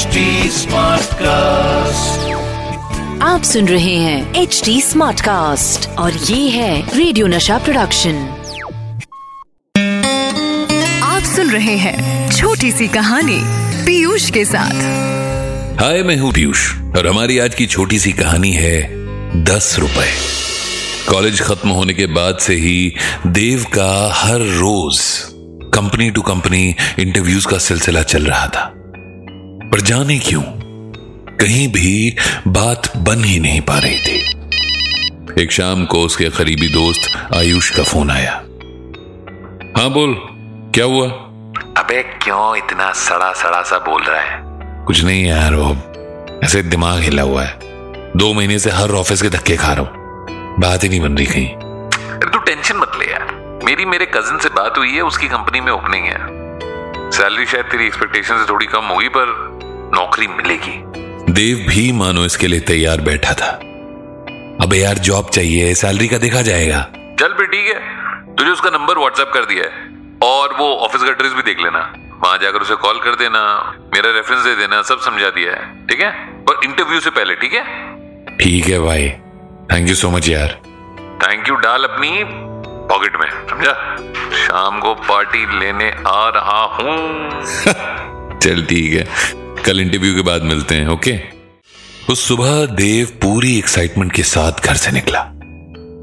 HD cast आप सुन रहे हैं एच डी स्मार्ट कास्ट और ये है रेडियो नशा प्रोडक्शन आप सुन रहे हैं छोटी सी कहानी पीयूष के साथ। हाय मैं हूँ पीयूष और हमारी आज की छोटी सी कहानी है दस रुपए। कॉलेज खत्म होने के बाद से ही देव का हर रोज कंपनी टू कंपनी इंटरव्यूज़ का सिलसिला चल रहा था। पर जाने क्यों? कहीं भी बात बन ही नहीं पा रही थी। एक शाम को उसके करीबी दोस्त आयुष का फ़ोन आया। हाँ बोल क्या हुआ? अबे क्यों इतना सड़ा सड़ा सा बोल रहा है? कुछ नहीं यार वो ऐसे दिमाग हिला हुआ है। दो महीने से हर ऑफ़िस के धक्के खा रहा हूँ। बात ही नहीं बन रही कहीं। अरे तू टेंशन मत ले यार। मेरी मेरे कजिन से बात हुई है उसकी कंपनी में ओपनिंग है। सैलरी शायद तेरी एक्सपेक्टेशन से थोड़ी कम होगी पर नौकरी मिलेगी। देव भी मानो इसके लिए तैयार बैठा था। अबे यार जॉब चाहिए सैलरी का देखा जाएगा। चल फिर ठीक है। तुझे उसका नंबर व्हाट्सएप कर दिया है। और वो ऑफ़िस का एड्रेस भी देख लेना। वहाँ जाकर उसे कॉल कर देना मेरा रेफरेंस दे देना सब समझा दिया है। ठीक है? पर इंटरव्यू से पहले ठीक है? ठीक है भाई। थैंक यू सो मच यार। थैंक यू डाल अपनी पॉकेट में समझा? शाम को पार्टी लेने आ रहा हूँ। चल ठीक है। कल इंटरव्यू के बाद मिलते हैं ओके उस सुबह देव पूरी एक्साइटमेंट के साथ घर से निकला।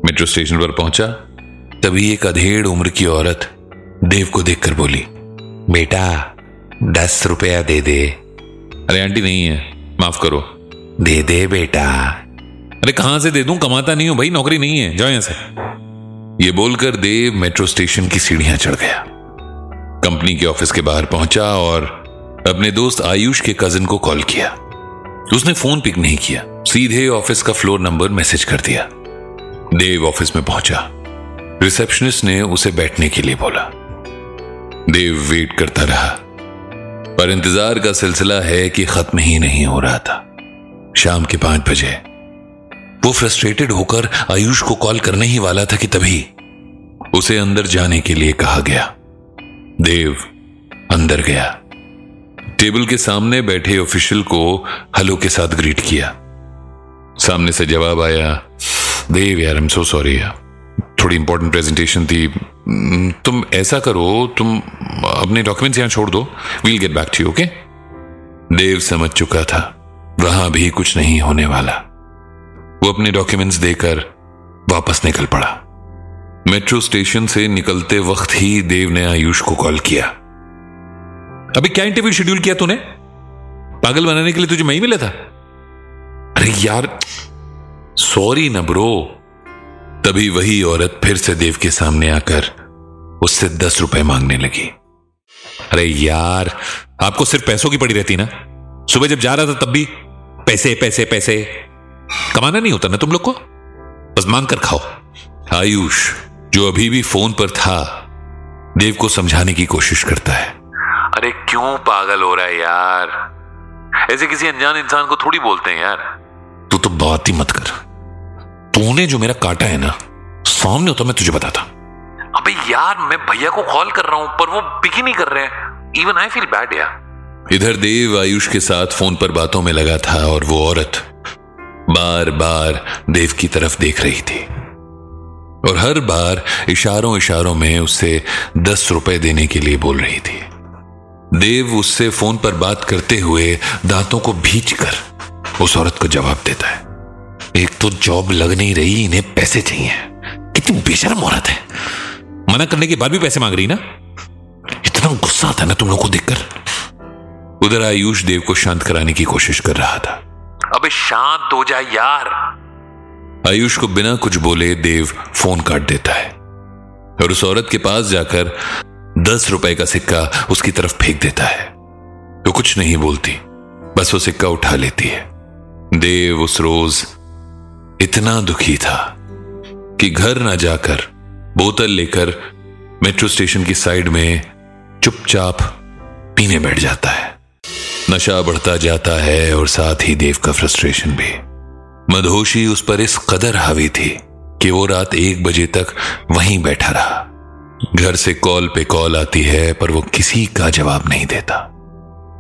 मेट्रो स्टेशन पर पहुँचा, तभी एक अधेड़ उम्र की औरत देव को देखकर बोली, बेटा, दस रुपया दे दे। अरे, आंटी नहीं है, माफ़ करो। दे दे, बेटा। अरे, कहाँ से दे दूँ? कमाता नहीं हूँ भाई, नौकरी नहीं है, जाओ यहाँ से। ये बोलकर देव मेट्रो स्टेशन की सीढ़ियाँ चढ़ गया। कंपनी के ऑफ़िस के बाहर पहुँचा और अपने दोस्त आयुष के कजिन को कॉल किया। उसने फ़ोन पिक नहीं किया। सीधे ऑफ़िस का फ्लोर नंबर मैसेज कर दिया। देव ऑफ़िस में पहुँचा। रिसेप्शनिस्ट ने उसे बैठने के लिए बोला। देव वेट करता रहा। पर इंतज़ार का सिलसिला है कि खत्म ही नहीं हो रहा था। शाम के पाँच बजे। वो फ्रस्ट्रेटेड होकर आयुष को कॉल करने ही वाला था कि तभी उसे अंदर जाने के लिए कहा गया। देव अंदर गया। टेबल के सामने बैठे ऑफिशियल को हेलो के साथ ग्रीट किया। सामने से जवाब आया, देव यार एम सो सॉरी थोड़ी इंपॉर्टेंट प्रेजेंटेशन थी। तुम ऐसा करो, तुम अपने डॉक्यूमेंट्स यहाँ छोड़ दो। We'll get back to you okay Dev समझ चुका था, वहाँ भी कुछ नहीं होने वाला। वो अपने डॉक्यूमेंट्स देकर वापस निकल पड़ा। मेट्रो स्टेशन से निकलते वक्त ही देव ने आयुष को कॉल किया। अभी क्या इंटरव्यू शेड्यूल किया तूने? पागल बनाने के लिए तुझे मैं मिला था? अरे यार सॉरी ना ब्रो तभी वही औरत फिर से देव के सामने आकर उससे दस रुपए मांगने लगी। अरे यार, आपको सिर्फ़ पैसों की पड़ी रहती ना? सुबह जब जा रहा था तब भी पैसे पैसे पैसे। कमाना नहीं होता ना तुम लोग को? बस मांग कर खाओ। आयुष, जो अभी भी फ़ोन पर था, देव को समझाने की कोशिश करता है। अरे क्यों पागल हो रहा है यार? ऐसे किसी अनजान इंसान को थोड़ी बोलते हैं यार। तू तो बात ही मत कर। तूने जो मेरा काटा है ना सामने होता मैं तुझे बताता। अबे यार मैं भैया को कॉल कर रहा हूँ पर वो पिक ही नहीं कर रहे हैं। इवन आई फील बैड यार। इधर देव आयुष के साथ फ़ोन पर बातों में लगा था और वो औरत बार बार देव की तरफ़ देख रही थी। और हर बार इशारों इशारों में उससे दस रुपए देने के लिए बोल रही थी। देव उससे फ़ोन पर बात करते हुए दांतों को भींच कर उस औरत को जवाब देता है। एक तो जॉब लग नहीं रही इन्हें पैसे चाहिए। कितनी बेशरम औरत है। मना करने के बाद भी पैसे मांग रही ना? इतना गुस्सा आता है ना तुम लोग को देखकर। उधर आयुष देव को शांत कराने की कोशिश कर रहा था। अबे शांत हो जा यार। आयुष को बिना कुछ बोले देव फ़ोन काट देता है। और उस औरत के पास जाकर दस रुपए का सिक्का उसकी तरफ़ फेंक देता है। तो कुछ नहीं बोलती, बस वो सिक्का उठा लेती है। देव उस रोज इतना दुखी था कि घर ना जाकर बोतल लेकर मेट्रो स्टेशन की साइड में चुपचाप पीने बैठ जाता है। नशा बढ़ता जाता है और साथ ही देव का फ्रस्ट्रेशन भी। मधोशी उस पर इस कदर हावी थी कि वो रात एक बजे तक वहीं बैठा रहा। घर से कॉल पे कॉल आती है, पर वो किसी का जवाब नहीं देता।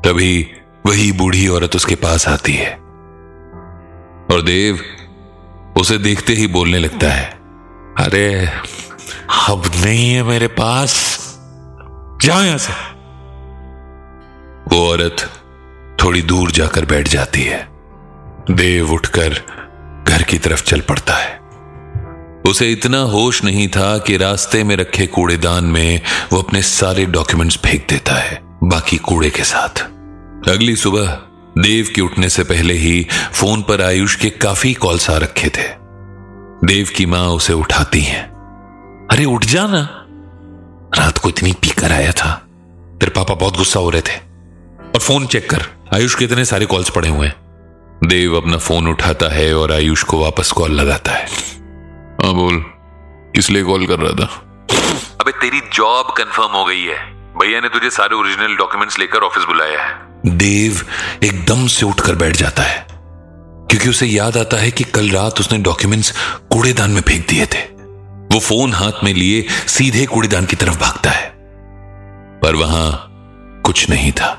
तभी वही बूढ़ी औरत उसके पास आती है। और देव उसे देखते ही बोलने लगता है, अरे, अब नहीं है मेरे पास। जाओ यहाँ से। वो औरत थोड़ी दूर जाकर बैठ जाती है। देव उठकर घर की तरफ़ चल पड़ता है। उसे इतना होश नहीं था कि रास्ते में रखे कूड़ेदान में वो अपने सारे डॉक्यूमेंट्स फेंक देता है, बाकी कूड़े के साथ। अगली सुबह, देव के उठने से पहले ही फ़ोन पर आयुष के काफ़ी कॉल्स आ रखे थे। देव की माँ उसे उठाती है। अरे, उठ जाना रात को इतनी पीकर आया था। तेरे पापा बहुत गुस्सा हो रहे थे। और फ़ोन चेक कर, आयुष के इतने सारे कॉल्स पड़े हुए हैं। देव अपना फ़ोन उठाता है और आयुष को वापस कॉल लगाता है। हाँ बोल। किस लिए कॉल कर रहा था? अबे तेरी जॉब कंफर्म हो गई है। भैया ने तुझे सारे ओरिजिनल डॉक्यूमेंट्स लेकर ऑफ़िस बुलाया है। देव एकदम से उठकर बैठ जाता है क्योंकि उसे याद आता है कि कल रात उसने डॉक्यूमेंट्स कूड़ेदान में फेंक दिए थे। वो फ़ोन हाथ में लिए सीधे कूड़ेदान की तरफ़ भागता है। पर वहाँ कुछ नहीं था।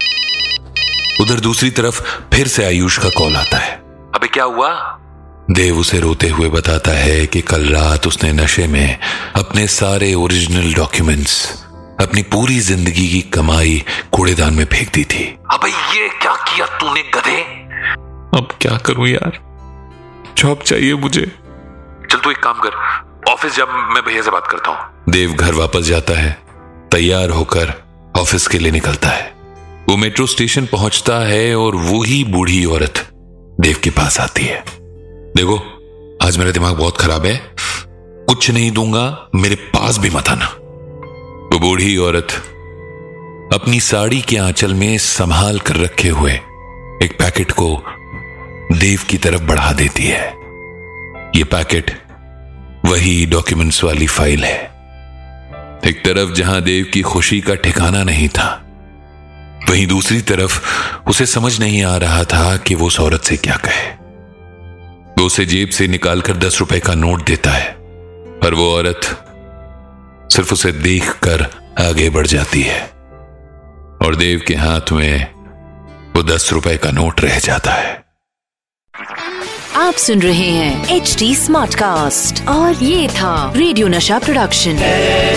उधर दूसरी तरफ़ फिर से आयुष का कॉल आता है। अबे क्या हुआ? देव उसे रोते हुए बताता है कि कल रात उसने नशे में अपने सारे ओरिजिनल डॉक्यूमेंट्स अपनी पूरी ज़िंदगी की कमाई कूड़ेदान में फेंक दी थी। अबे ये क्या किया तूने गधे? अब क्या करूँ यार? जॉब चाहिए मुझे। चल तू एक काम कर ऑफ़िस जब मैं भैया से बात करता हूँ। देव घर वापस जाता है तैयार होकर ऑफ़िस के लिए निकलता है। वो मेट्रो स्टेशन पहुँचता है और वो ही बूढ़ी औरत देव के पास आती है। देखो, आज मेरा दिमाग बहुत खराब है। कुछ नहीं दूँगा, मेरे पास भी मत आना। वो बूढ़ी औरत अपनी साड़ी के आंचल में संभाल कर रखे हुए एक पैकेट को देव की तरफ़ बढ़ा देती है। ये पैकेट वही डॉक्यूमेंट्स वाली फ़ाइल है। एक तरफ़ जहाँ देव की खुशी का ठिकाना नहीं था, वहीं दूसरी तरफ़ उसे समझ नहीं आ रहा था कि वो उस औरत से क्या कहे। वो उसे जेब से निकालकर दस रुपए का नोट देता है पर वो औरत सिर्फ़ उसे देखकर आगे बढ़ जाती है और देव के हाथ में वो दस रुपए का नोट रह जाता है आप सुन रहे हैं एच डी स्मार्ट कास्ट और ये था रेडियो नशा प्रोडक्शन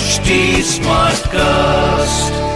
HD Smartcast.